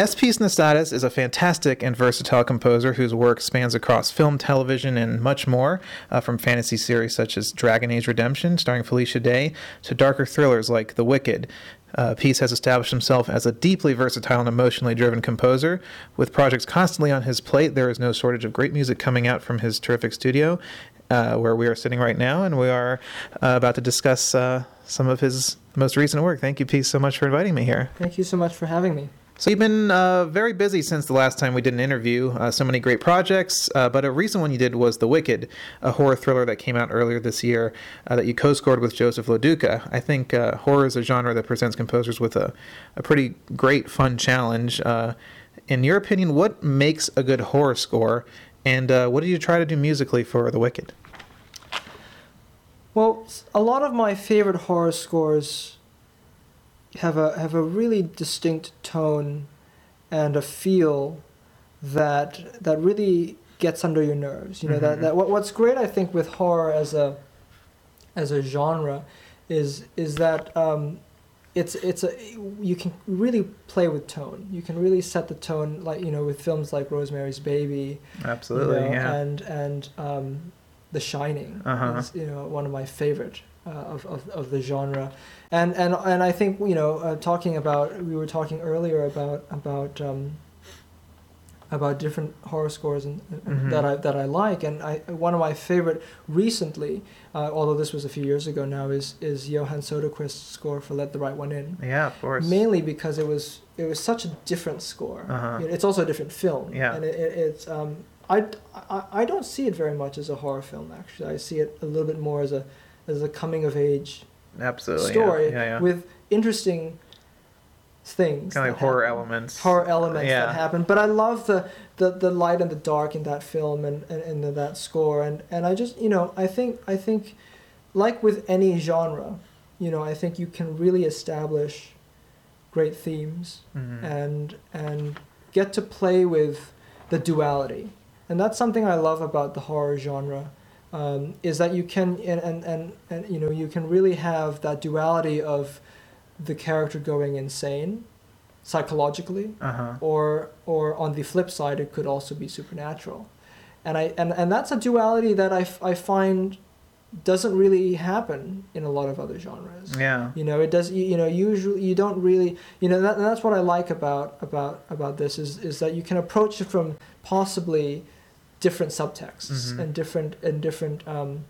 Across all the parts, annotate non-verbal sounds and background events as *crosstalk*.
S.P. Snestatis is a fantastic and versatile composer whose work spans across film, television, and much more, uh, from fantasy series such as Dragon Age Redemption, starring Felicia Day, to darker thrillers like The Wicked. Uh, Pete has established himself as a deeply versatile and emotionally driven composer. With projects constantly on his plate, there is no shortage of great music coming out from his terrific studio, uh, where we are sitting right now, and we are uh, about to discuss uh, some of his most recent work. Thank you, Pete, so much for inviting me here. Thank you so much for having me. So you've been uh, very busy since the last time we did an interview. Uh, so many great projects, uh, but a recent one you did was *The Wicked*, a horror thriller that came out earlier this year uh, that you co-scored with Joseph LoDuca. I think uh, horror is a genre that presents composers with a, a pretty great, fun challenge. Uh, in your opinion, what makes a good horror score, and what did you try to do musically for *The Wicked*? Well, a lot of my favorite horror scores have a have a really distinct tone and a feel that that really gets under your nerves. You know mm-hmm. that, that what, what's great I think with horror as a as a genre is is that um, it's it's a you can really play with tone. You can really set the tone like you know with films like Rosemary's Baby. Absolutely, you know, yeah. And and um, The Shining uh-huh. is you know one of my favorite uh, of, of of the genre. And and and I think you know uh, talking about we were talking earlier about about um, about different horror scores and, and mm-hmm. that I that I like. And I one of my favorite recently uh, although this was a few years ago now is is Johan Söderqvist's score for Let the Right One In. Yeah of course. Mainly because it was it was such a different score. Uh-huh. it's also a different film. Yeah. And it, it, it's um I, I I don't see it very much as a horror film actually. I see it a little bit more as a as a coming of age absolutely story yeah. Yeah, yeah. with interesting things kind of like horror elements horror elements that happen but i love the, the the light and the dark in that film and and, and that score and and i just you know i think i think like with any genre you know i think you can really establish great themes mm-hmm. and and get to play with the duality and that's something i love about the horror genre um, is that you can and, and, and, and you know you can really have that duality of the character going insane psychologically uh-huh. or or on the flip side it could also be supernatural. And i and, and that's a duality that I, I find doesn't really happen in a lot of other genres. Yeah. You know it does you, you know usually you don't really you know that, that's what i like about about about this is is that you can approach it from possibly different subtexts mm-hmm. and different and different um,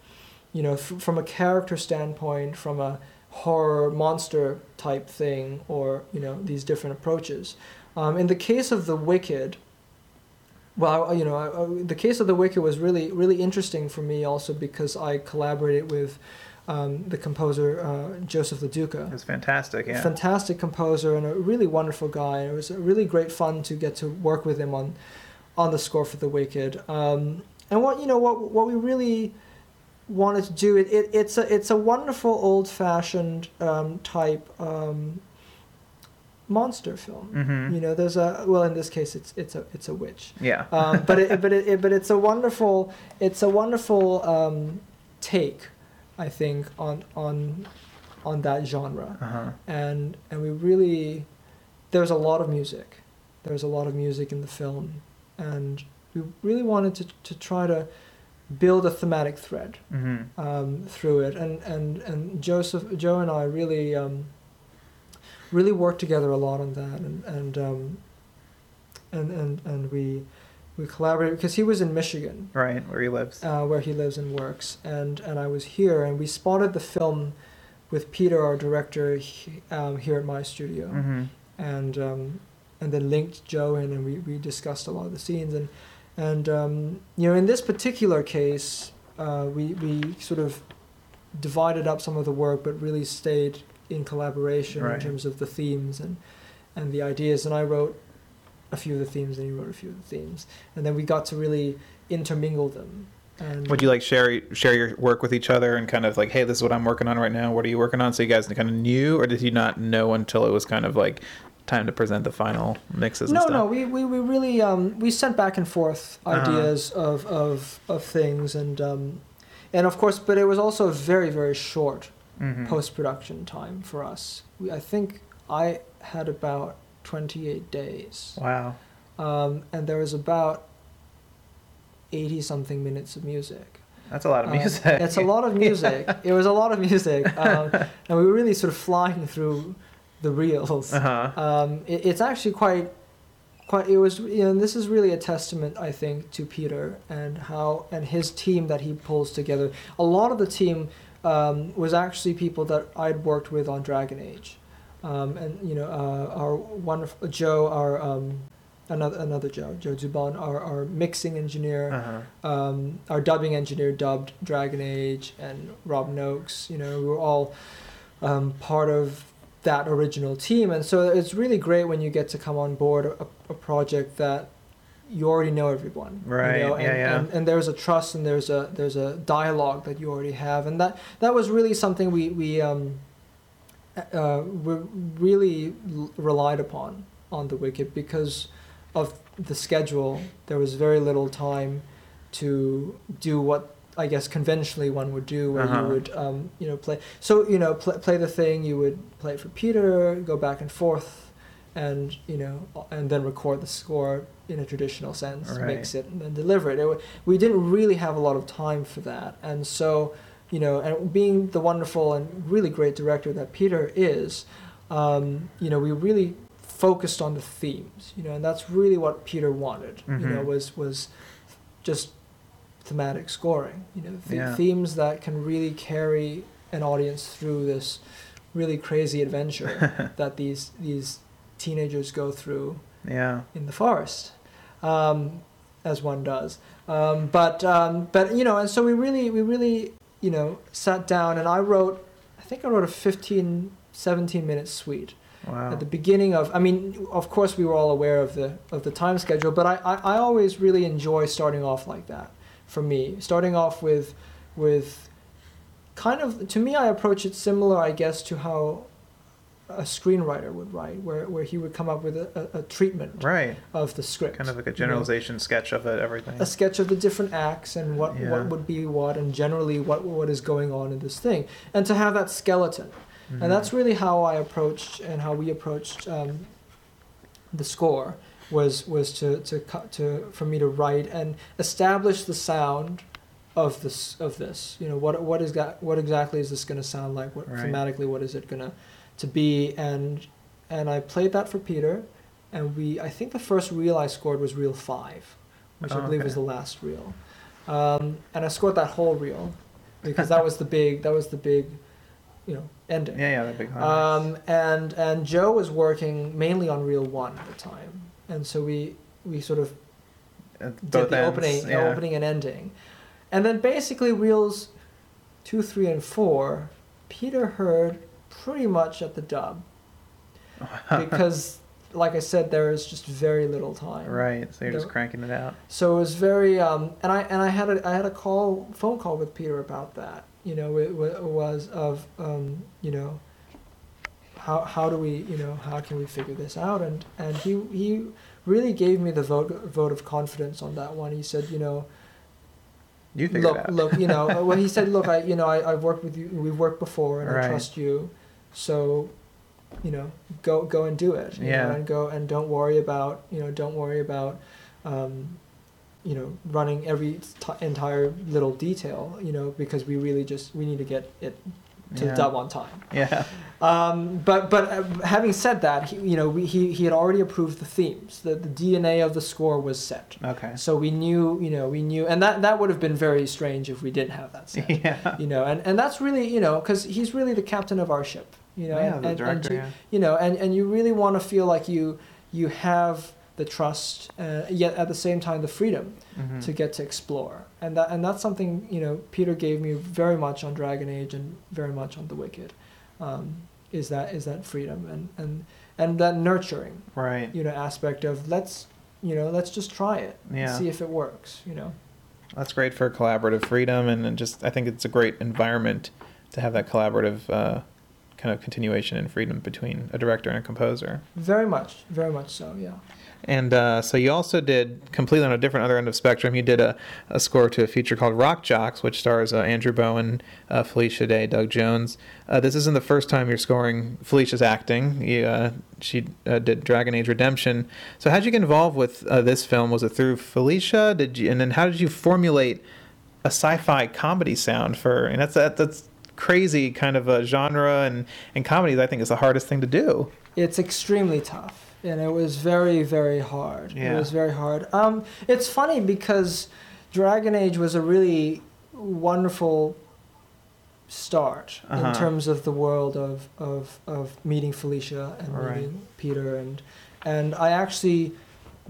you know f- from a character standpoint from a horror monster type thing or you know these different approaches um, in the case of the wicked well you know I, I, the case of the wicked was really really interesting for me also because i collaborated with um, the composer uh, Joseph LoDuca. It was fantastic, yeah. Fantastic composer and a really wonderful guy. It was really great fun to get to work with him on on the score for The Wicked. Um, and what you know what what we really wanted to do it, it it's a it's a wonderful old fashioned um, type um, monster film. Mm-hmm. You know, there's a well in this case it's it's a it's a witch. Yeah. um, *laughs* but it, but it, but it's a wonderful it's a wonderful um, take, I think on on on that genre. Uh-huh. And and we really there's a lot of music. There's a lot of music in the film and we really wanted to, to try to build a thematic thread mm-hmm. um, through it. And, and, and Joseph, Joe and I really, um, really worked together a lot on that. And, and, um, and, and, and we, we collaborated because he was in Michigan. Right, where he lives. Uh, where he lives and works. And, and I was here and we spotted the film with Peter, our director, he, um, here at my studio. Mm-hmm. And, um, and then linked Joe in, and we, we discussed a lot of the scenes. And and um, you know, in this particular case, uh, we we sort of divided up some of the work, but really stayed in collaboration right. in terms of the themes and and the ideas. And I wrote a few of the themes, and he wrote a few of the themes, and then we got to really intermingle them. And Would you like share share your work with each other and kind of like, hey, this is what I'm working on right now. What are you working on? So you guys kind of knew, or did you not know until it was kind of like time to present the final mixes. No, no, we, we, we really um, we sent back and forth uh-huh. ideas uh-huh. of, of of things and um, and of course, but it was also a very very short mm-hmm. post production time for us. We, I think I had about 28 days. Wow. Um, and there was about 80 something minutes of music. That's a lot of Um, music. it's a lot of music. *laughs* It was a lot of music. Um, and we were really sort of flying through the reels. Uh huh. Um, it, it's actually quite, quite. It was, you know, and this is really a testament, I think, to Peter and how and his team that he pulls together. A lot of the team um, was actually people that I'd worked with on Dragon Age, um, and you know, uh, our wonderful Joe, our um, another another Joe, Joe Zuban, our our mixing engineer Uh huh. um, our dubbing engineer dubbed Dragon Age and Rob Noakes. You know, we were all um, part of that original team, and so it's really great when you get to come on board a, a project that you already know everyone. Right, You know, yeah, and, yeah. And, and there's a trust and there's a there's a dialogue that you already have, and that that was really something we we um, uh, we really relied upon on the Wicked because of the schedule. There was very little time to do what I guess conventionally one would do, where Uh-huh. you would um, you know play. So you know pl- play the thing. You would play it for Peter, go back and forth, and you know and then record the score in a traditional sense, Right. mix it, and then deliver it. it. We didn't really have a lot of time for that, and so you know, and being the wonderful and really great director that Peter is, um, you know, we really focused on the themes, you know, and that's really what Peter wanted, you know, Mhm. was was just thematic scoring, you know, the Yeah. themes that can really carry an audience through this really crazy adventure *laughs* that these these teenagers go through Yeah. in the forest, um, as one does. Um, but um, but you know, and so we really we really you know sat down and I wrote, I think I wrote a 15, 17 minute suite Wow. at the beginning of. I mean, of course we were all aware of the of the time schedule, but I, I, I always really enjoy starting off like that. For me, starting off with with kind of to me I approach it similar, I guess, to how a screenwriter would write, where, where he would come up with a, a, a treatment Right. of the script. Kind of like a you know, generalization sketch of it, everything. a sketch of the different acts and what, Yeah. what would be what and generally what what is going on in this thing. And to have that skeleton. Mhm. And that's really how I approached and how we approached um, the score was was to, to cut to for me to write and establish the sound of this of this. You know, what what is that what exactly is this gonna sound like? What Right. thematically what is it gonna to be and and I played that for Peter and we I think the first reel I scored was reel five, which I Oh, believe okay. was the last reel. Um, and I scored that whole reel because that was the big that was the big you know ending. Yeah, yeah, that big. Um, and and Joe was working mainly on reel one at the time, and so we we sort of did the ends, opening yeah. opening and ending, and then basically reels two, three, and four, Peter heard pretty much at the dub *laughs* because, like I said, there is just very little time. right. So you're just cranking it out. So it was very, um, and I and I had a I had a call phone call with Peter about that. You know, it, it was of um, you know, how how do we you know how can we figure this out? And and he he really gave me the vote vote of confidence on that one. He said, you know, You look look you know *laughs* well he said look I you know I I've worked with you we've worked before and I trust you, so. You know, go go and do it. You Yeah. Know, and go and don't worry about you know don't worry about um, you know running every t- entire little detail you know because we really just we need to get it to yeah. dub on time Yeah. um, but but uh, having said that he, you know we, he, he had already approved the themes the, the dna of the score was set Okay. so we knew you know we knew and that that would have been very strange if we didn't have that set *laughs* yeah. you know and and that's really you know because he's really the captain of our ship you know yeah, and, the and, and director. to- yeah. you know and, and you really want to feel like you you have the trust uh, yet at the same time the freedom Mhm. to get to explore and that and that's something you know peter gave me very much on dragon age and very much on the wicked um, is that is that freedom and and and that nurturing Right. you know aspect of let's you know let's just try it Yeah. see if it works you know That's great for collaborative freedom, and then just I think it's a great environment to have that collaborative uh, kind of continuation and freedom between a director and a composer. Very much, very much so. Yeah. And uh, so you also did completely on a different other end of spectrum. You did a, a score to a feature called Rock Jocks, which stars uh, Andrew Bowen, uh, Felicia Day, Doug Jones. Uh, this isn't the first time you're scoring Felicia's acting. You, uh, she uh, did Dragon Age Redemption. So how did you get involved with this film? Was it through Felicia? Did you? And then how did you formulate a sci-fi comedy sound for? And that's that, that's crazy kind of a genre and and comedies. I think is the hardest thing to do. It's extremely tough and it was very very hard. Yeah. It was very hard. Um, it's funny because Dragon Age was a really wonderful start uh-huh. in terms of the world of, of, of meeting Felicia and right. meeting Peter and and I actually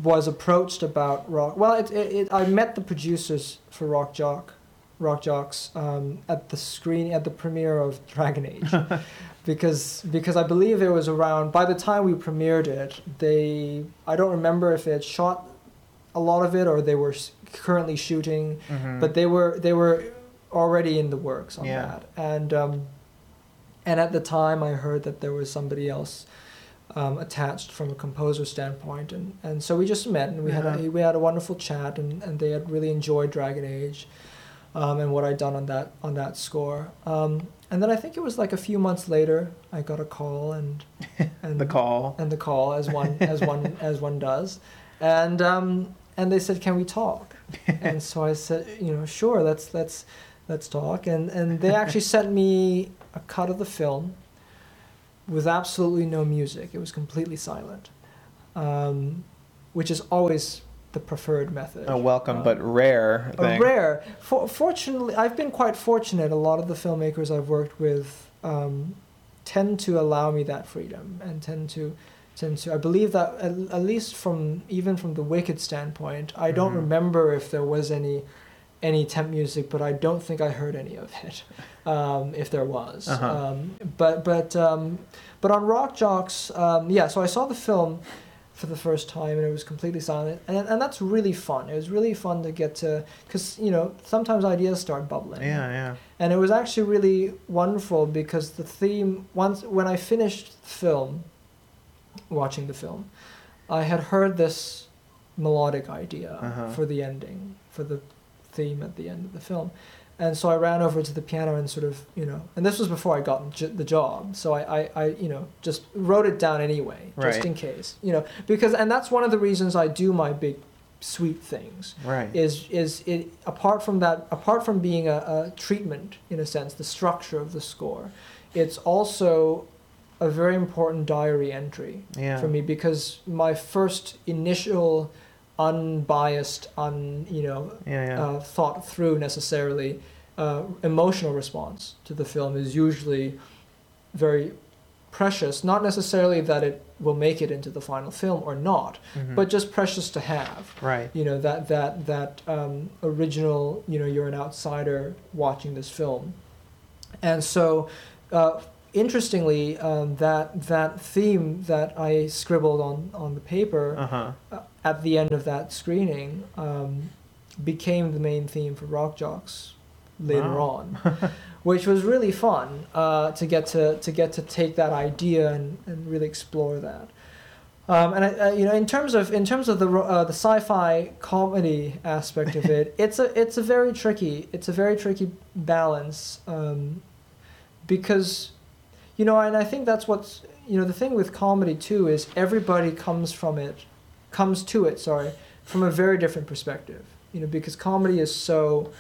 was approached about rock. Well, it, it, it, I met the producers for Rock Jock, Rock Jocks um, at the screen at the premiere of Dragon Age, *laughs* because because I believe it was around by the time we premiered it, they I don't remember if they had shot a lot of it or they were currently shooting, mm-hmm. but they were they were already in the works on yeah. that. And um, and at the time, I heard that there was somebody else um, attached from a composer standpoint, and, and so we just met and we had a, we had a wonderful chat, and, and they had really enjoyed Dragon Age, um, and what I'd done on that on that score. Um, and then I think it was like a few months later, I got a call and *laughs* and the call and the call as one as one *laughs* as one does, and um, and they said, "Can we talk?" *laughs* and so I said, "You know, sure, let's let's let's talk." And and they actually sent me a cut of the film with absolutely no music. It was completely silent, um, which is always the preferred method. A welcome um, but rare thing. A rare. For, fortunately, I've been quite fortunate. A lot of the filmmakers I've worked with um, tend to allow me that freedom and tend to tend to. I believe that at, at least from even from the Wicked standpoint, I don't mm-hmm. remember if there was any any temp music, but I don't think I heard any of it, um, if there was. Uh-huh. Um, but but um, but on Rock Jocks, um, yeah. So I saw the film for the first time and it was completely silent. And, and that's really fun. It was really fun to get to because you know sometimes ideas start bubbling. Yeah yeah. And it was actually really wonderful because the theme once when i finished the film watching the film i had heard this melodic idea uh-huh. for the ending for the theme at the end of the film and so I ran over to the piano and sort of, you know, and this was before I got j- the job. So I, I, I, you know, just wrote it down anyway, just right. in case, you know, because, and that's one of the reasons I do my big suite things. Right. Is, is it, apart from that, apart from being a, a treatment, in a sense, the structure of the score, it's also a very important diary entry yeah. for me because my first initial unbiased, un you know, yeah, yeah. Uh, thought through necessarily uh, emotional response to the film is usually very precious. Not necessarily that it will make it into the final film or not, mm-hmm. but just precious to have. Right. You know that that that um, original. You know, you're an outsider watching this film, and so. Uh, interestingly, um, that that theme that I scribbled on on the paper uh-huh. uh, at the end of that screening um, became the main theme for Rock Jocks later wow. on, *laughs* which was really fun uh, to get to to get to take that idea and, and really explore that. Um, and I, uh, you know, in terms of in terms of the uh, the sci-fi comedy aspect of it, *laughs* it's a it's a very tricky it's a very tricky balance um, because you know, and I think that's what's you know the thing with comedy too is everybody comes from it, comes to it. Sorry, from a very different perspective. You know, because comedy is so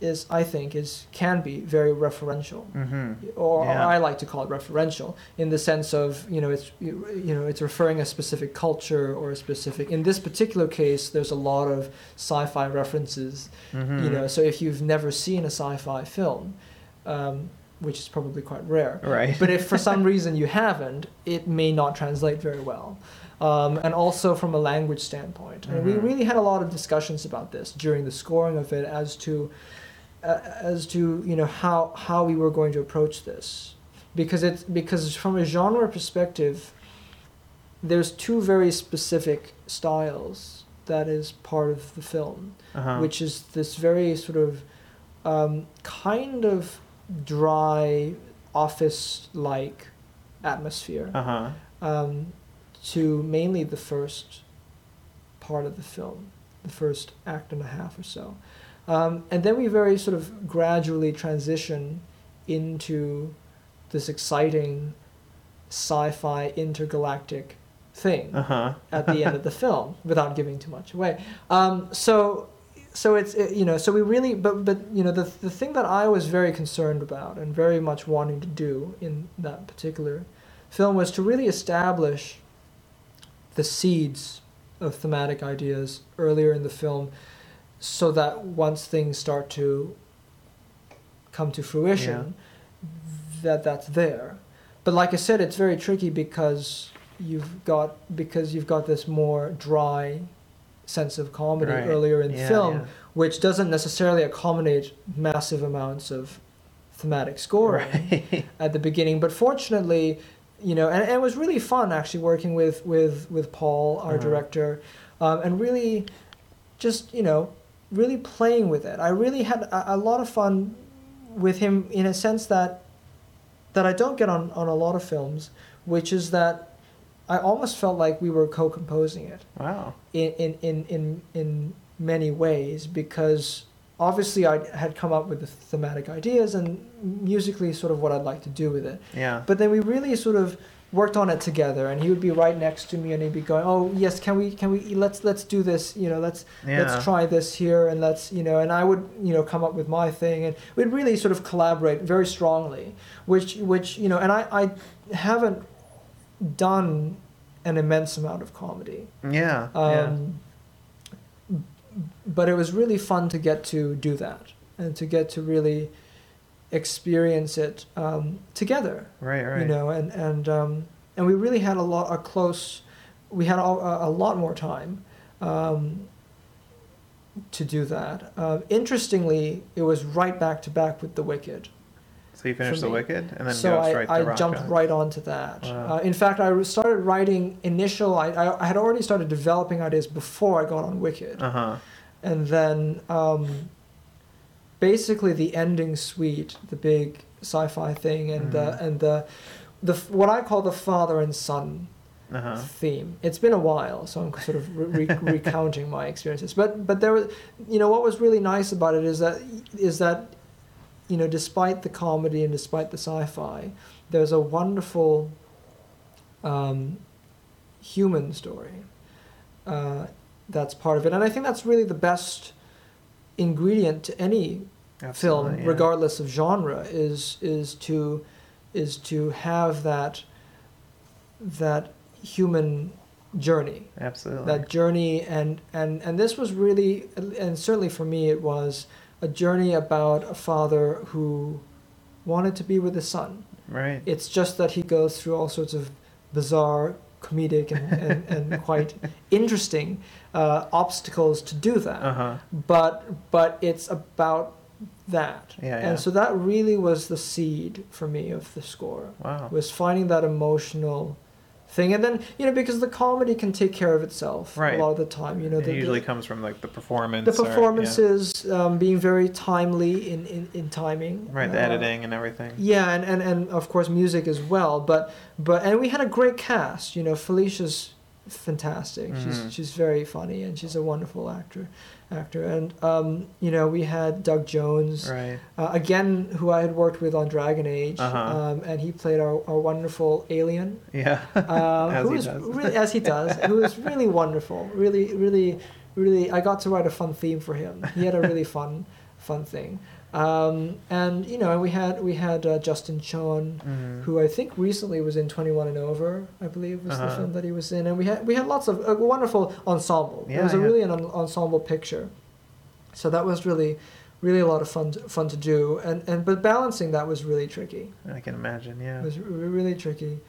is I think is can be very referential, mm-hmm. or, yeah. or, I like to call it referential in the sense of you know it's you, know it's referring a specific culture or a specific. In this particular case, there's a lot of sci-fi references. Mm-hmm. You know, so if you've never seen a sci-fi film. Um, which is probably quite rare. Right. but if for *laughs* some reason you haven't, it may not translate very well. Um, and also from a language standpoint. Mm-hmm. And we really had a lot of discussions about this during the scoring of it as to uh, as to you know how how we were going to approach this because it's because from a genre perspective there's two very specific styles that is part of the film uh-huh. which is this very sort of um, kind of dry office like atmosphere Uh huh. um, to mainly the first part of the film, the first act and a half or so. Um, and then we very sort of gradually transition into this exciting sci-fi intergalactic thing Uh huh. at the end of the *laughs* film without giving too much away. Um, so so it's it, you know so we really but but you know the the thing that I was very concerned about and very much wanting to do in that particular film was to really establish the seeds of thematic ideas earlier in the film so that once things start to come to fruition that that's there but like i said it's very tricky because you've got because you've got this more dry sense of comedy Right. earlier in Yeah, film yeah. which doesn't necessarily accommodate massive amounts of thematic scoring Right. *laughs* at the beginning. But fortunately, you know, and, and it was really fun actually working with with with Paul, our Uh-huh. director, um, and really just you know really playing with it. I really had a, a lot of fun with him in a sense that that I don't get on on a lot of films, which is that I almost felt like we were co-composing it Wow. in in in in, in many ways because obviously I had come up with the thematic ideas and musically sort of what I'd like to do with it. Yeah. But then we really sort of worked on it together and he would be right next to me and he'd be going, "Oh, yes, can we can we let's let's do this, you know, let's yeah. let's try this here and let's, you know, and I would, you know, come up with my thing and we'd really sort of collaborate very strongly, which which, you know, and I I haven't done an immense amount of comedy. Yeah. yeah. Um, But it was really fun to get to do that and to get to really experience it um, together, Right. Right. you know, and and um, and we really had a lot a close, we had a, a lot more time um, to do that. Uh, interestingly, it was right back to back with The Wicked. So you finished The. Wicked and then so I, I jumped Jones. right onto that. Wow. Uh, in fact, I started writing initial. I, I, I had already started developing ideas before I got on Wicked, Uh huh. And then um, basically the ending suite, the big sci-fi thing, and the Mhm. and the the what I call the father and son Uh huh. theme. It's been a while, so I'm sort of re- re- *laughs* recounting my experiences. But but there was, you know, what was really nice about it is that is that, you know, despite the comedy and despite the sci-fi, there's a wonderful um, human story uh, that's part of it, and I think that's really the best ingredient to any film, yeah. regardless of genre, is is to is to have that that human journey, Absolutely. that journey, and and and this was really, and certainly for me, it was a journey about a father who wanted to be with his son. right. It's just that he goes through all sorts of bizarre, comedic, and, and, and *laughs* quite interesting uh, obstacles to do that Uh huh. but but it's about that Yeah, yeah. and so that really was the seed for me of the score Wow. was finding that emotional thing and then you know because the comedy can take care of itself Right. a lot of the time you know it the, usually the, comes from like the performance. the or- yeah. performances um, being very timely in, in, in timing Right. The uh, editing and everything. yeah and, and, and of course music as well but but and we had a great cast you know felicia's fantastic Mhm. she's she's very funny and she's a wonderful actor actor and um, you know we had doug jones Right. uh, again who i had worked with on dragon age Uh-huh. um, and he played our, our wonderful alien Yeah. uh, *laughs* As who he does. really as he does who was really wonderful really really really i got to write a fun theme for him he had a really fun fun thing um, and you know we had we had uh, justin chon Mhm. who I think recently was in 21 and Over, I believe was the Uh-huh. film that he was in, and we had we had lots of a wonderful ensemble. it Yeah, was a yeah. really an ensemble picture, so that was really, really a lot of fun to, fun to do, and and but balancing that was really tricky. I can imagine. Yeah. It was really tricky,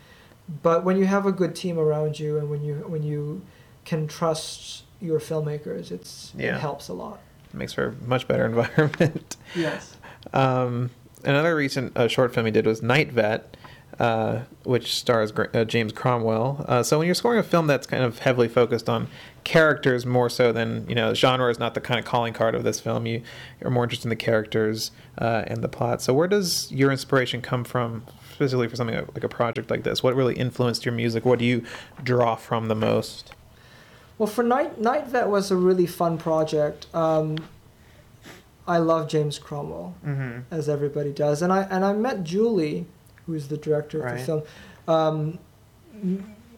but when you have a good team around you, and when you when you can trust your filmmakers, it's Yeah. it helps a lot. Makes for a much better *laughs* environment. Yes. Um, another recent uh, short film he did was Night Vet, uh, which stars Gr- uh, James Cromwell. Uh, so when you're scoring a film that's kind of heavily focused on characters more so than you know, genre is not the kind of calling card of this film. You you're more interested in the characters uh, and the plot. So where does your inspiration come from specifically for something like a project like this? What really influenced your music? What do you draw from the most? Well, for Night Night Vet was a really fun project. Um, I love James Cromwell, Mm-hmm. as everybody does, and I and I met Julie, who's the director of the film. Um,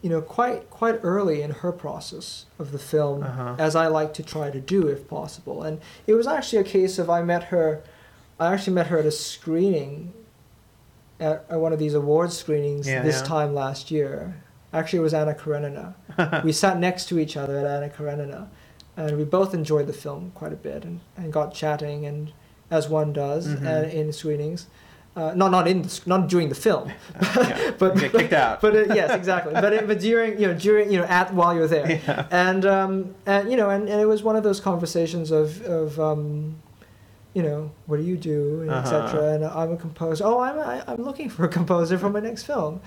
you know, quite quite early in her process of the film, Uh-huh. as I like to try to do if possible. And it was actually a case of I met her. I actually met her at a screening. At, at one of these award screenings Yeah, this yeah. time last year. Actually, it was Anna Karenina *laughs* we sat next to each other at Anna Karenina, and we both enjoyed the film quite a bit and, and got chatting and as one does Mhm. and in screenings. Uh, not not in the, not during the film, *laughs* *laughs* yeah. but You get kicked out. but uh, yes, exactly. But it, but during you know during you know at while you're there, yeah. and um and you know and, and it was one of those conversations of of um you know what do you do and Uh-huh. etc and i'm a composer oh i'm I, i'm looking for a *laughs* composer for my next film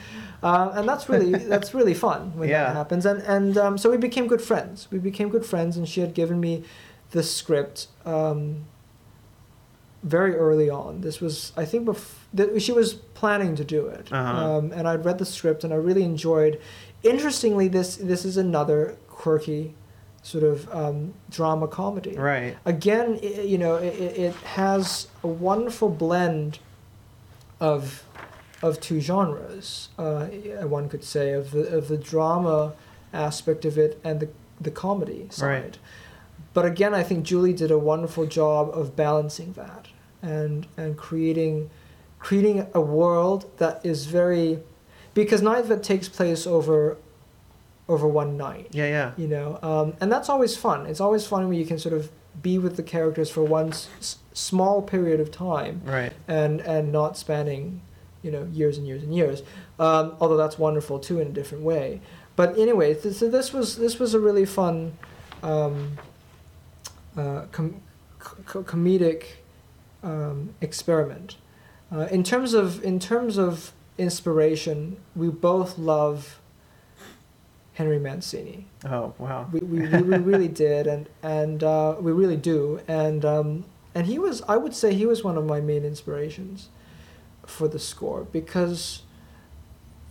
uh, and that's really *laughs* that's really fun when Yeah. that happens and and um, so we became good friends we became good friends and she had given me the script um, very early on this was i think bef- that she was planning to do it Uh-huh. um, and i'd read the script and i really enjoyed interestingly this this is another quirky sort of um, drama comedy Right. again i you know it, it it has a wonderful blend of of two genres uh, one could say of the of the drama aspect of it and the the comedy side Right. but again i think julie did a wonderful job of balancing that and and creating creating a world that is very because night that takes place over over one night Yeah, yeah. you know? Um, and that's always fun. It's always fun when you can sort of be with the characters for one s- small period of time Right. and and not spanning you know years and years and years. Um, although that's wonderful too in a different way. But anyway th- so this was this was a really fun um, uh, com- co- comedic um, experiment. Uh, in terms of in terms of inspiration we both love Henry Mancini Oh, wow. we, we, we really *laughs* did and and uh, we really do and um, and he was I would say he was one of my main inspirations for the score because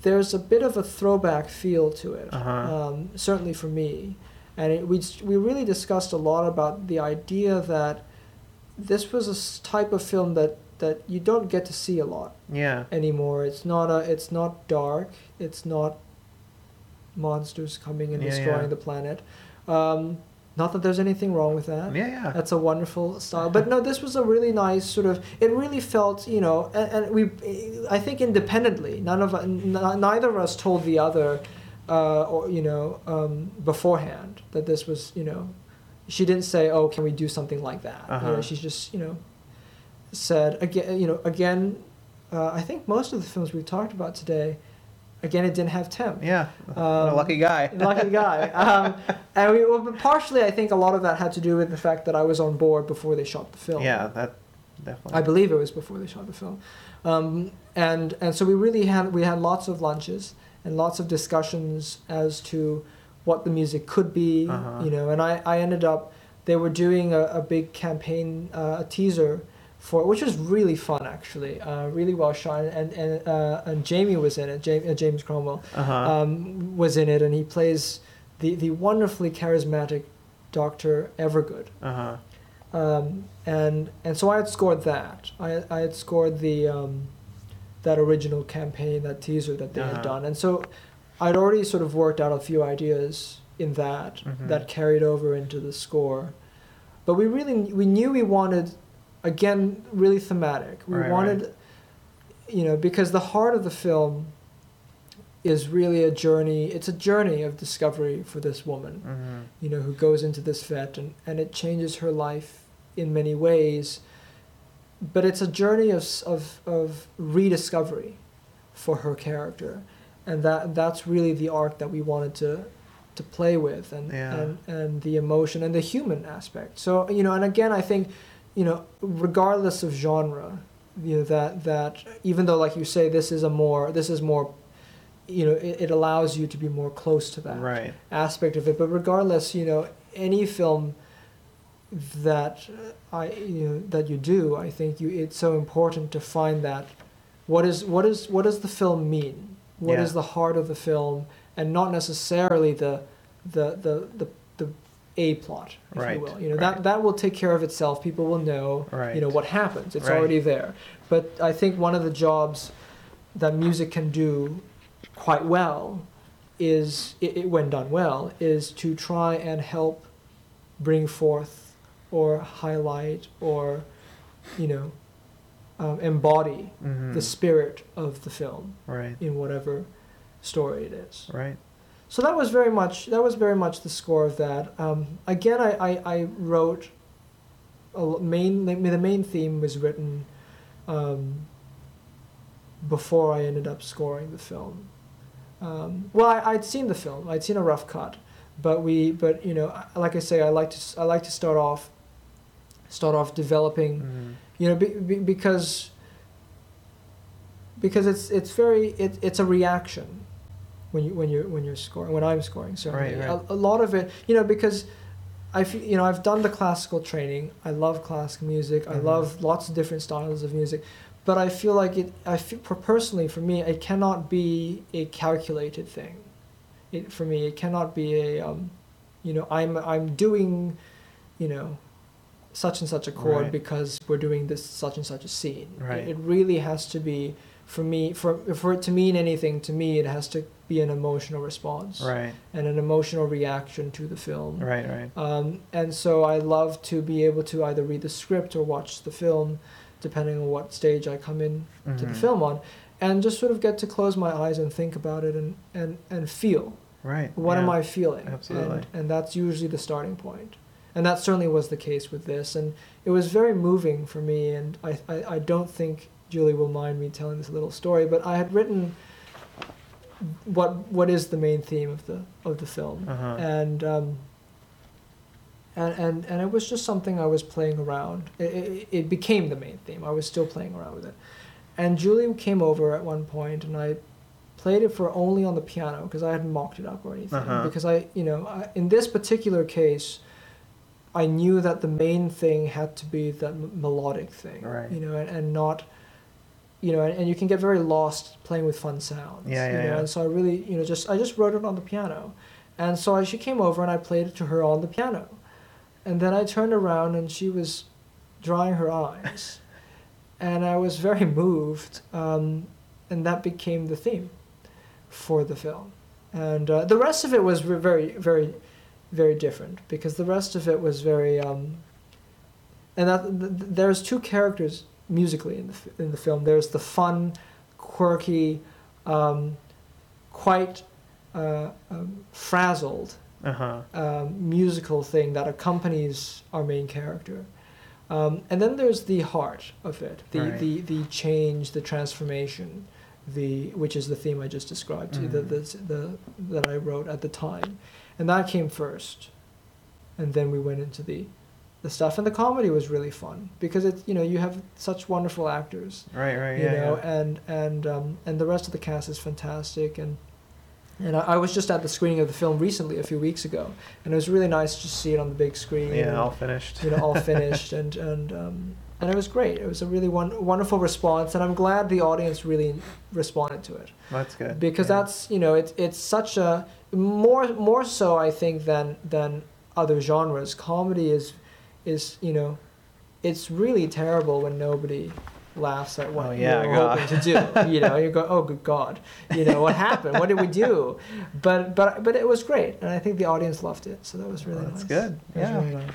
there's a bit of a throwback feel to it Uh-huh. um, certainly for me and it, we we really discussed a lot about the idea that this was a type of film that that you don't get to see a lot Yeah. anymore. It's not a. It's not dark. It's not monsters coming and Yeah, destroying yeah. the planet. Um, not that there's anything wrong with that. Yeah, yeah. That's a wonderful style. But no, this was a really nice sort of. It really felt, you know, and, and we, I think independently, none of n- neither of us told the other, uh, or you know, um, beforehand that this was, you know, she didn't say, oh, can we do something like that? You know, Uh-huh. she's just, you know, said again, you know, again. Uh, I think most of the films we've talked about today, again, it didn't have temp. Yeah. Um, lucky guy. *laughs* lucky guy. Um, and we, well, partially, I think a lot of that had to do with the fact that I was on board before they shot the film. Yeah, that definitely. I believe it was before they shot the film, um, and and so we really had we had lots of lunches and lots of discussions as to what the music could be, Uh-huh. you know. And I, I ended up they were doing a, a big campaign uh, a teaser for which was really fun actually, uh, really well shot, and and uh, and Jamie was in it, James, uh, James Cromwell uh-huh. um, was in it, and he plays the, the wonderfully charismatic Doctor Evergood. uh-huh. Um, and and so I had scored that. I I had scored the um, that original campaign, that teaser that they Uh-huh. had done, and so I'd already sort of worked out a few ideas in that Mhm. that carried over into the score. But we really we knew we wanted again really thematic. We Right, right. wanted you know because the heart of the film is really a journey. It's a journey of discovery for this woman Mhm. you know, who goes into this vet and, and it changes her life in many ways. But it's a journey of, of, of rediscovery for her character. And that, that's really the arc that we wanted to, to play with and, Yeah. and, and the emotion and the human aspect. So, you know, and again, I think, you know, regardless of genre, you know, that, that even though, like you say, this is a more, this is more, you know, it, it allows you to be more close to that Right. aspect of it. But regardless, you know, any film that I you know that you do, I think you it's so important to find that what is what is what does the film mean? What is Yeah. the heart of the film, and not necessarily the the the, the a plot, if Right, you will. You know right. that that will take care of itself. People will know Right. you know what happens. It's already there. But I think one of the jobs that music can do quite well is it, it, when done well is to try and help bring forth or highlight or you know um, embody Mhm. the spirit of the film right. in whatever story it is Right. So that was very much that was very much the score of that. Um, again I, I, I wrote a main the main theme was written um, before I ended up scoring the film. Um, well I, I'd seen the film. I'd seen a rough cut. But we but you know like I say I like to I like to start off start off developing Mhm. you know be, be, because because it's it's very it, it's a reaction when you when you're when you're scoring when I'm scoring certainly Right, right. A, a lot of it you know because I feel, you know I've done the classical training I love classical music I Mhm. love lots of different styles of music but I feel like it I feel personally for me it cannot be a calculated thing it for me it cannot be a um, you know I'm I'm doing you know such and such a chord Right. because we're doing this such and such a scene. Right. It, it really has to be for me for for it to mean anything to me it has to be an emotional response Right. and an emotional reaction to the film. Right. Right. Um, and so I love to be able to either read the script or watch the film, depending on what stage I come in to the Mhm. film on, and just sort of get to close my eyes and think about it and, and, and feel Right. what yeah. am I feeling? Absolutely. And, and that's usually the starting. And that certainly was the case with this. And it was very moving for me. And I, I, I don't think Julie will mind me telling this little story, but I had written what what is the main theme of the of the film. Uh-huh. And um, and, and and it was just something I was playing around. It, it, it became the main theme. I was still playing around with it. And Julie came over at one point, and I played it for only on the piano because I hadn't mocked it up or anything. Uh-huh. Because I, you know, I, in this particular case, I knew that the main thing had to be that m- melodic thing, Right. you know, and, and not, you know, and, and you can get very lost playing with fun sounds. Yeah, you yeah, know, yeah. And so I really, you know, just I just wrote it on the piano, and so I, she came over and I played it to her on the piano, and then I turned around and she was drying her eyes, *laughs* and I was very moved, um, and that became the theme for the film, and uh, the rest of it was very very very different because the rest of it was very um, and that th- th- there's two characters musically in the in the film. There's the fun, quirky, um, quite uh, um, frazzled Uh huh. um, musical thing that accompanies our main character. Um, and then there's the heart of it, the, Right. the, the change, the transformation, the which is the theme I just described to you, the, Mhm. the, the, that I wrote at the time. And that came first. And then we went into the, the stuff. And the comedy was really fun because it's, you know, you have such wonderful actors Right. Right. you Yeah. know, yeah. and and um, and the rest of the cast is fantastic, and and I, I was just at the screening of the film recently, a few weeks ago, and it was really nice to see it on the big screen. Yeah. and, All finished. you know, all *laughs* finished, and and um, and it was great. It was a really one, wonderful response, and I'm glad the audience really responded to it That's good. because yeah. that's you know it's it's such a more more so I think than than other genres. Comedy is is you know it's really terrible when nobody laughs at what Oh, yeah, you're God. hoping to do. you know, you go, oh good God, you know what happened? What did we do? But but but it was great, and I think the audience loved it, so that was really Well, that's nice. good. Was Yeah. really nice.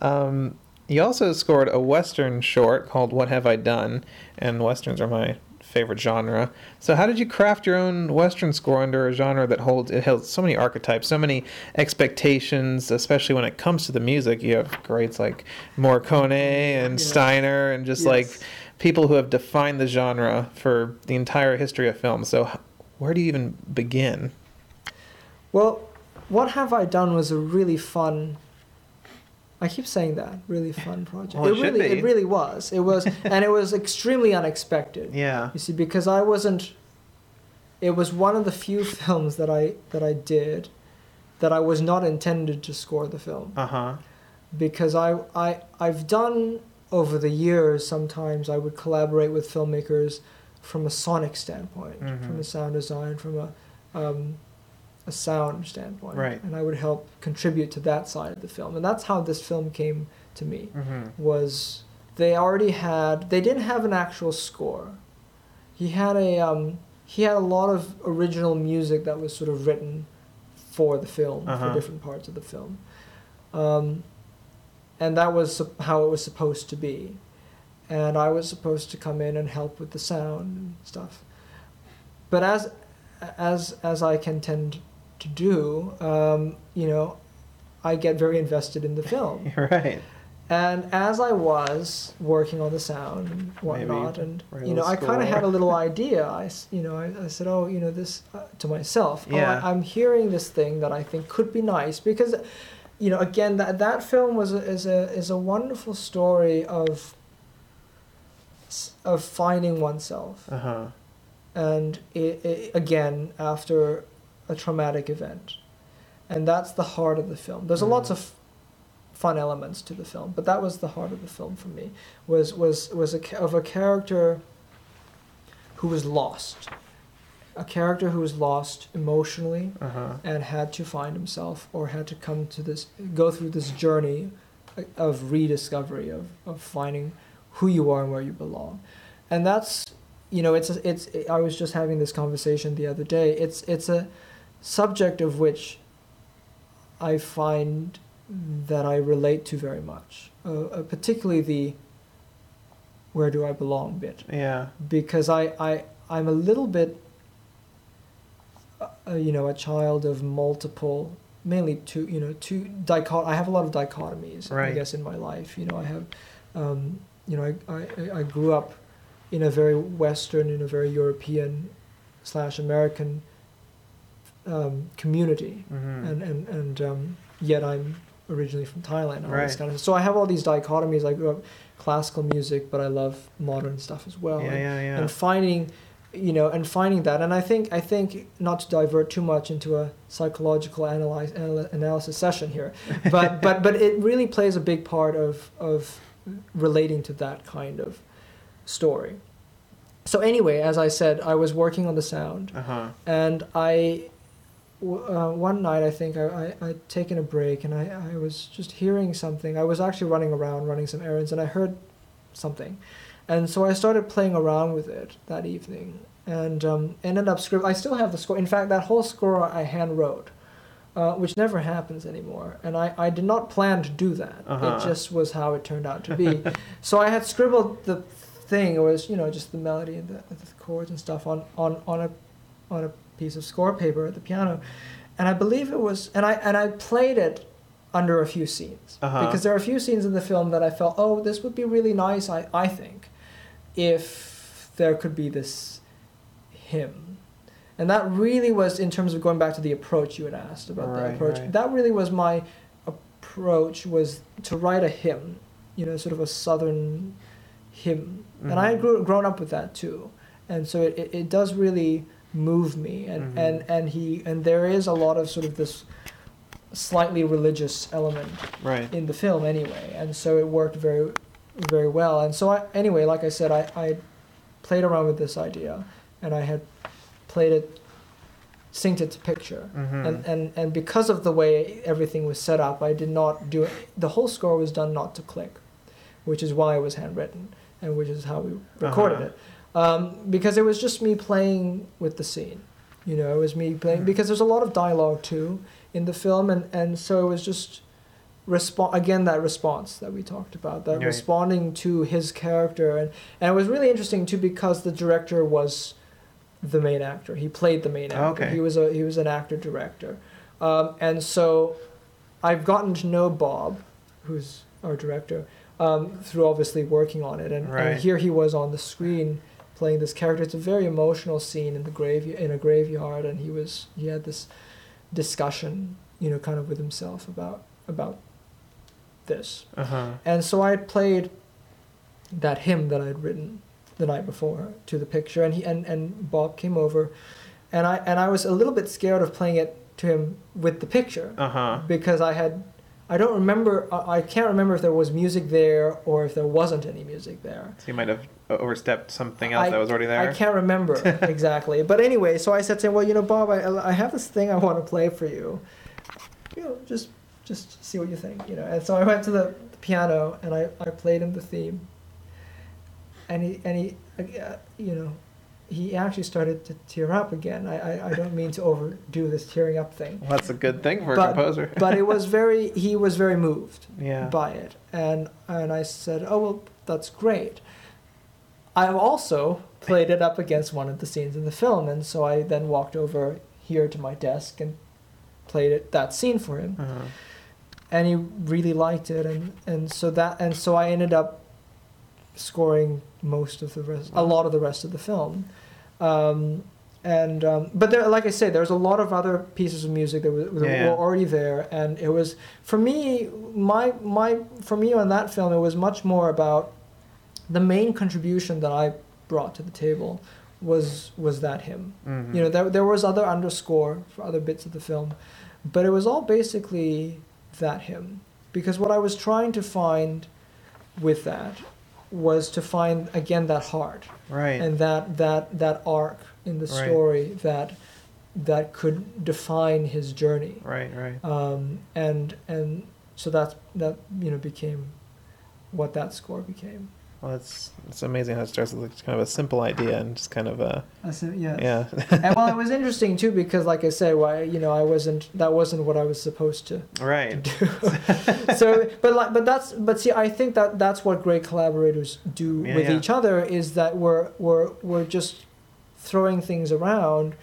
Um, you also scored a western short called "What Have I Done," and westerns are my favorite genre. So, how did you craft your own western score under a genre that holds it holds so many archetypes, so many expectations, especially when it comes to the music? You have greats like Morricone and Yeah. Steiner, and just like people who have defined the genre for the entire history of film. So, where do you even begin? Well, what have I done was a really fun. I keep saying that really fun project. Well, it it really, be. it really was. It was, *laughs* and it was extremely unexpected. Yeah. You see, because I wasn't. It was one of the few *laughs* films that I that I did, that I was not intended to score the film Uh huh. because I I I've done over the years. Sometimes I would collaborate with filmmakers from a sonic standpoint, Mhm. from a sound design, from a um, a sound standpoint, Right. and I would help contribute to that side of the film, and that's how this film came to me. Mm-hmm. Was they already had they didn't have an actual score. He had a um, he had a lot of original music that was sort of written for the film Uh-huh. for different parts of the film, um, and that was how it was supposed to be, and I was supposed to come in and help with the sound and stuff. But as as as I can tend to do, um, you know, I get very invested in the film. *laughs* Right. And as I was working on the sound and whatnot, Maybe and you know, I kind of had a little *laughs* idea. I, you know, I, I said, oh, you know, this uh, to myself. Yeah. Oh, I, I'm hearing this thing that I think could be nice because, you know, again, that that film was a, is a is a wonderful story of of finding oneself, Uh huh. and it, it, again after a traumatic event, and that's the heart of the film. There's a lots of fun elements to the film, but that was the heart of the film for me. Was was was a of a character who was lost, a character who was lost emotionally Uh huh. and had to find himself or had to come to this go through this journey of rediscovery of, of finding who you are and where you belong and that's you know it's a, it's i was just having this conversation the other day it's it's a subject of which i find that i relate to very much. Uh, uh, particularly the where do i belong bit. Yeah. because I, I I'm a little bit uh, you know a child of multiple mainly two you know two dichot I have a lot of dichotomies I guess in my life. You know I have um, you know I, I I grew up in a very western in a very European slash American um, community Mm-hmm. and and and um, yet I'm originally from Thailand. and all Right. kind of so I have all these dichotomies. I grew up classical music, but I love modern stuff as well. yeah, and, yeah, yeah. and finding, you know, and finding that, and I think I think not to divert too much into a psychological analyze, anal- analysis session here, *laughs* but but but it really plays a big part of of relating to that kind of story. So anyway, as I said, I was working on the sound Uh huh. and I uh, one night I think I, I I'd taken a break and I, I was just hearing something. I was actually running around running some errands and I heard something, and so I started playing around with it that evening and um, ended up script. I still have the score. In fact, that whole score I hand wrote. Uh, which never happens anymore, and I, I did not plan to do that. Uh-huh. It just was how it turned out to be. *laughs* so I had scribbled the thing. It was you know just the melody and the, the chords and stuff on, on, on a on a piece of score paper at the piano, and I believe it was, and I and I played it under a few scenes Uh-huh. because there are a few scenes in the film that I felt, oh, this would be really nice. I I think, if there could be this hymn, and that really was in terms of going back to the approach you had asked about the approach. right. That really was my approach was to write a hymn, you know, sort of a southern hymn, and I had Mhm. grew, grown up with that too, and so it, it, it does really move me, and, Mhm. and and he and there is a lot of sort of this slightly religious element Right. in the film anyway, and so it worked very very well. And so I anyway, like I said, I I played around with this idea, and I had played it, synced it to picture, Mm-hmm. and, and and because of the way everything was set up, I did not do it. The whole score was done not to click, which is why it was handwritten, and which is how we recorded Uh-huh. it. Um, because it was just me playing with the scene, you know, it was me playing Mhm. because there's a lot of dialogue too in the film, and and so it was just respond again that response that we talked about that Right. responding to his character and and it was really interesting too because the director was the main actor he played the main actor Okay. he was a he was an actor director um, and so I've gotten to know Bob who's our director um, through obviously working on it and, Right. and here he was on the screen playing this character it's a very emotional scene in the grave in a graveyard and he was he had this discussion you know kind of with himself about about this Uh huh. and so I had played that hymn that I'd written the night before to the picture, and he and, and Bob came over, and I and I was a little bit scared of playing it to him with the picture Uh huh. because I had I don't remember. I I can't remember if there was music there or if there wasn't any music there. So you might have overstepped something else I- that was already there. I can't remember *laughs* exactly. But anyway, so I said to him, "Well, you know, Bob, I, I have this thing I want to play for you. You know, just just see what you think, you know." And so I went to the, the piano and I, I played him the theme. And he and he, uh, you know, he actually started to tear up again. I, I, I don't mean to overdo this tearing up thing, Well, that's a good thing for But- a composer. *laughs* but it was very he was very moved yeah. by it. And and I said, "Oh well, that's great." I also played it up against one of the scenes in the film, and so I then walked over here to my desk and played it that scene for him, Uh-huh. and he really liked it, and and so that and so I ended up scoring most of the rest, a lot of the rest of the film. Um, and um, but there, like I say, there's a lot of other pieces of music that, were, that Yeah, were already there, and it was for me, my my for me on that film, it was much more about the main contribution that I brought to the table was was that hymn. Mhm. You know, there there was other underscore for other bits of the film, but it was all basically that hymn because what I was trying to find with that was to find again that heart right. and that that that arc in the Right. story that that could define his journey right. Right. um, and and so that that you know became what that score became Well, it's it's amazing how it starts with kind of a simple idea and just kind of a yeah yeah. and well it was interesting too because like i say why you know i wasn't that wasn't what i was supposed to right. do *laughs* so but like but that's but see i think that that's what great collaborators do Yeah, with yeah. each other is that we're we're we're just throwing things around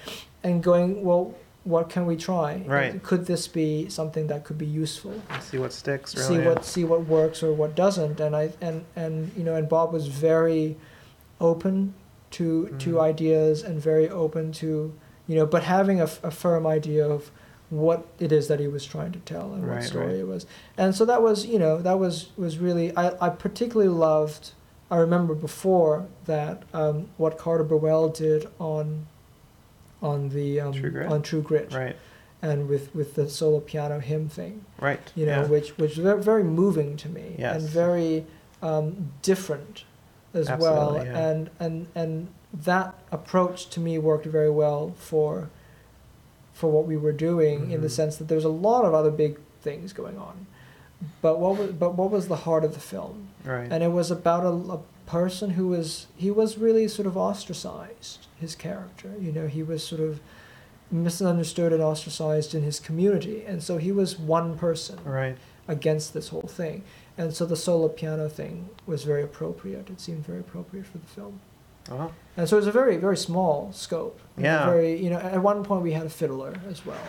and going well what can we try Right. could this be something that could be useful See what sticks. Really. see yeah. what see what works or what doesn't and i and and you know and bob was very open to to Mhm. ideas and very open to you know but having a, a firm idea of what it is that he was trying to tell and Right, what story right. it was and so that was you know that was was really i, I particularly loved i remember before that um, what carter burwell did on on the um, True Grit? on true grit Right. and with with the solo piano hymn thing Right. you know, yeah. which which was very, moving to me Yes. and very um, different as well. Yeah. And and and that approach to me worked very well for for what we were doing in the Mhm. sense that there's a lot of other big things going on. But what was but what was the heart of the film? Right. And it was about a, a person who was he was really sort of ostracized. His character, you know, he was sort of misunderstood and ostracized in his community, and so he was one person right. against this whole thing. And so the solo piano thing was very appropriate. It seemed very appropriate for the film. Oh. And so it was a very, very small scope. Yeah. Very, you know, at one point we had a fiddler as well,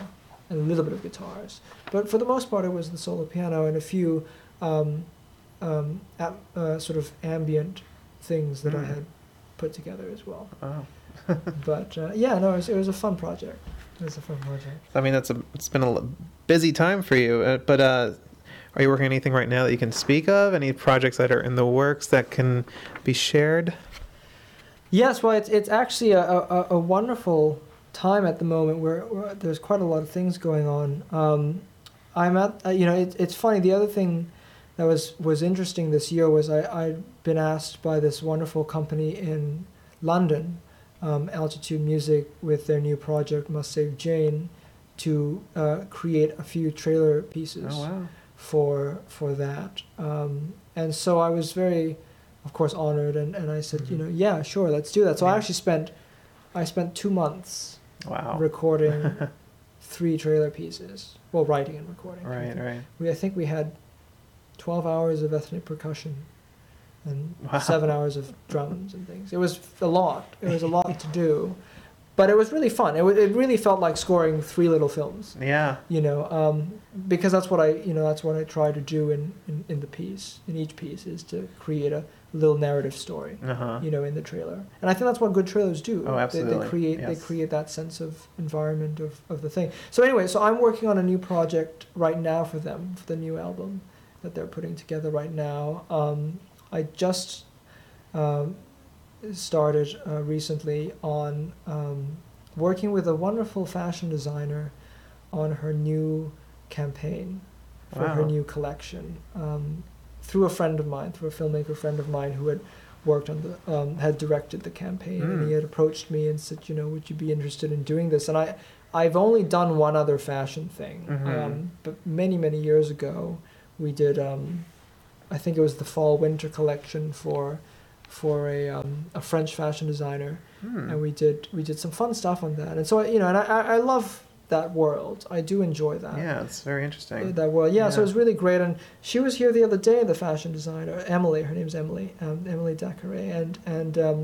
and a little bit of guitars. But for the most part, it was the solo piano and a few um, um, at, uh, sort of ambient things that I Mm. had put together as well. Oh. *laughs* But uh, yeah, no, it was, it was a fun project. It was a fun project. I mean, that's a it's been a busy time for you. Uh, but uh, are you working on anything right now that you can speak of? Any projects that are in the works that can be shared? Yes, well, it's it's actually a, a, a wonderful time at the moment where, where there's quite a lot of things going on. Um, I'm at uh, you know it, it's funny. The other thing that was was interesting this year was I I'd been asked by this wonderful company in London, um, Altitude Music, with their new project Must Save Jane, to uh, create a few trailer pieces Oh wow. for for that. Um, and so I was very, of course, honored, and, and I said, you Mhm. know, yeah, sure, let's do that. So I actually spent, I spent two months Wow. recording *laughs* three trailer pieces, well, writing and recording. right. Right. We I think we had twelve hours of ethnic percussion, and Wow. seven hours of drums and things. It was a lot. It was a lot to do, but it was really fun. It it really felt like scoring three little films Yeah. you know um, because that's what i you know that's what i try to do in, in, in the piece in each piece is to create a little narrative story Uh huh. you know in the trailer and i think that's what good trailers do Oh, They- they, absolutely. create they create that sense of environment of, of the thing so anyway so i'm working on a new project right now for them for the new album that they're putting together right now um, i just um, started uh, recently on um, working with a wonderful fashion designer on her new campaign for her new collection um, through a friend of mine, through a filmmaker friend of mine who had worked on the um, had directed the campaign, and Mm. he had approached me and said, you know, would you be interested in doing this? And I I've only done one other fashion thing, Mhm. um, but many many years ago we did. Um, I think it was the fall winter collection for for a um, a French fashion designer. Hmm. and we did we did some fun stuff on that. And so you know and I, I love that world. I do enjoy that. Yeah, it's very interesting. that world. Yeah, so it was really great. And she was here the other day the fashion designer emily. Her name's emily um, emily Dacare, and and um,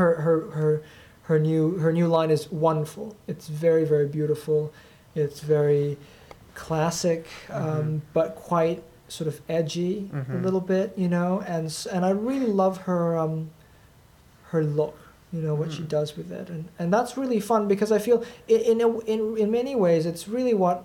her her her her new her new line is wonderful. It's very very beautiful. It's very classic um, Mhm. but quite sort of edgy a Mhm. little bit you know and and i really love her um her look you know what she Mm. does with it and and that's really fun because i feel in in a, in, in many ways it's really what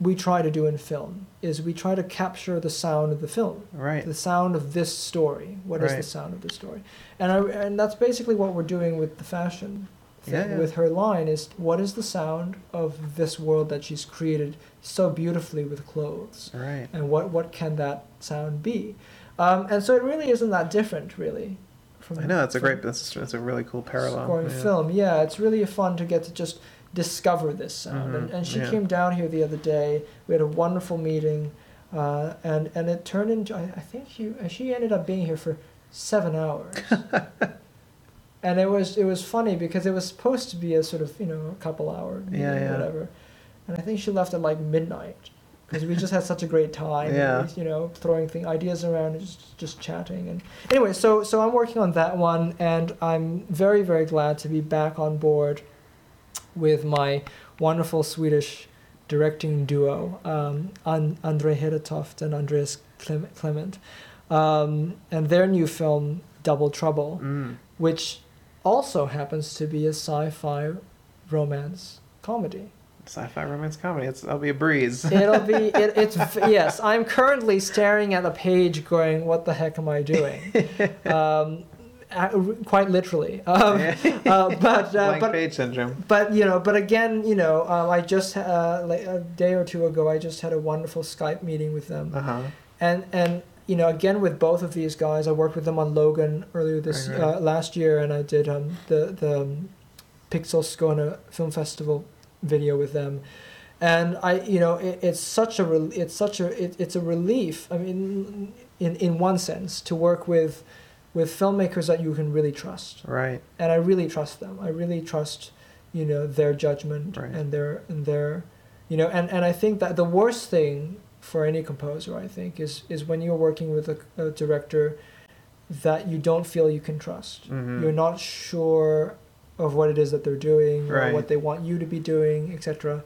we try to do in film is we try to capture the sound of the film Right. the sound of this story What is Right. the sound of the story and I, and that's basically what we're doing with the fashion Yeah, yeah. with her line is what is the sound of this world that she's created so beautifully with clothes Right. and what what can that sound be um, and so it really isn't that different really from I know that's a great. That's that's a really cool parallel. scoring yeah. film yeah it's really fun to get to just discover this sound and, Mhm, and she came down here the other day we had a wonderful meeting uh, and and it turned into I, I think she she ended up being here for seven hours *laughs* and it was it was funny because it was supposed to be a sort of you know a couple hour meeting Yeah, or yeah. whatever and I think she left at like midnight because we just had such a great time Yeah. you know throwing thing ideas around and just just chatting and anyway so so I'm working on that one and I'm very very glad to be back on board with my wonderful Swedish directing duo um, An- Andre Hedetoft and Andreas Clem- Clement um, and their new film Double Trouble Mm. which also happens to be a sci-fi romance comedy. Sci-fi romance comedy. It's that'll be a breeze. *laughs* It'll be it, it's yes. I'm currently staring at a page, going, "What the heck am I doing?" *laughs* um, quite literally. Um, uh, but uh, Blank but page syndrome. but you know, but again, you know, um, I just uh, like a day or two ago, I just had a wonderful Skype meeting with them, Uh huh. and and you know again with both of these guys i worked with them on logan earlier this Right, right. Uh, last year and i did um, the the um, pixel skona film festival video with them and i you know it, it's such a rel- it's such a it, it's a relief i mean in in one sense to work with with filmmakers that you can really trust Right. and i really trust them i really trust you know their judgment Right. and their and their you know and and i think that the worst thing for any composer i think is is when you're working with a, a director that you don't feel you can trust. Mhm. you're not sure of what it is that they're doing or what they want you to be doing etc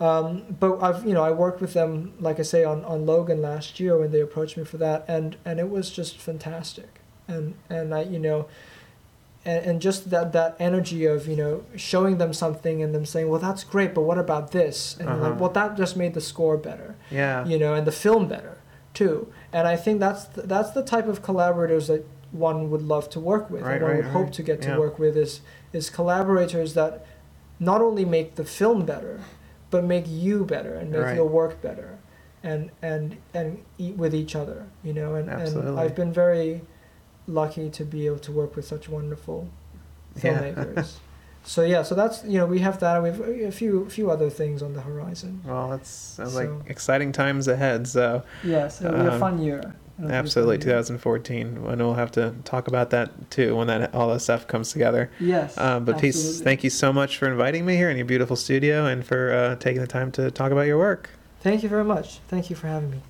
um, but I've you know I worked with them like I say on, on Logan last year when they approached me for that and and it was just fantastic. And and I you know and, and just that that energy of you know showing them something and them saying well that's great but what about this and Uh-huh. like well that just made the score better Yeah. you know and the film better too and I think that's th- that's the type of collaborators that one would love to work with Right, and one right, would hope to get to Yeah. work with is is collaborators that not only make the film better but make you better and make Right. your work better and and and eat with each other you know and, and I've been very lucky to be able to work with such wonderful Yeah. filmmakers *laughs* so yeah so that's you know we have that we have a few few other things on the horizon Well, that's sounds So- like exciting times ahead. So yes it'll be a Um, fun year It'll absolutely, fun year. 2014, and we'll have to talk about that too when that all that stuff comes together. yes Um, but Pete, thank you so much for inviting me here in your beautiful studio and for uh, taking the time to talk about your work. thank you very much thank you for having me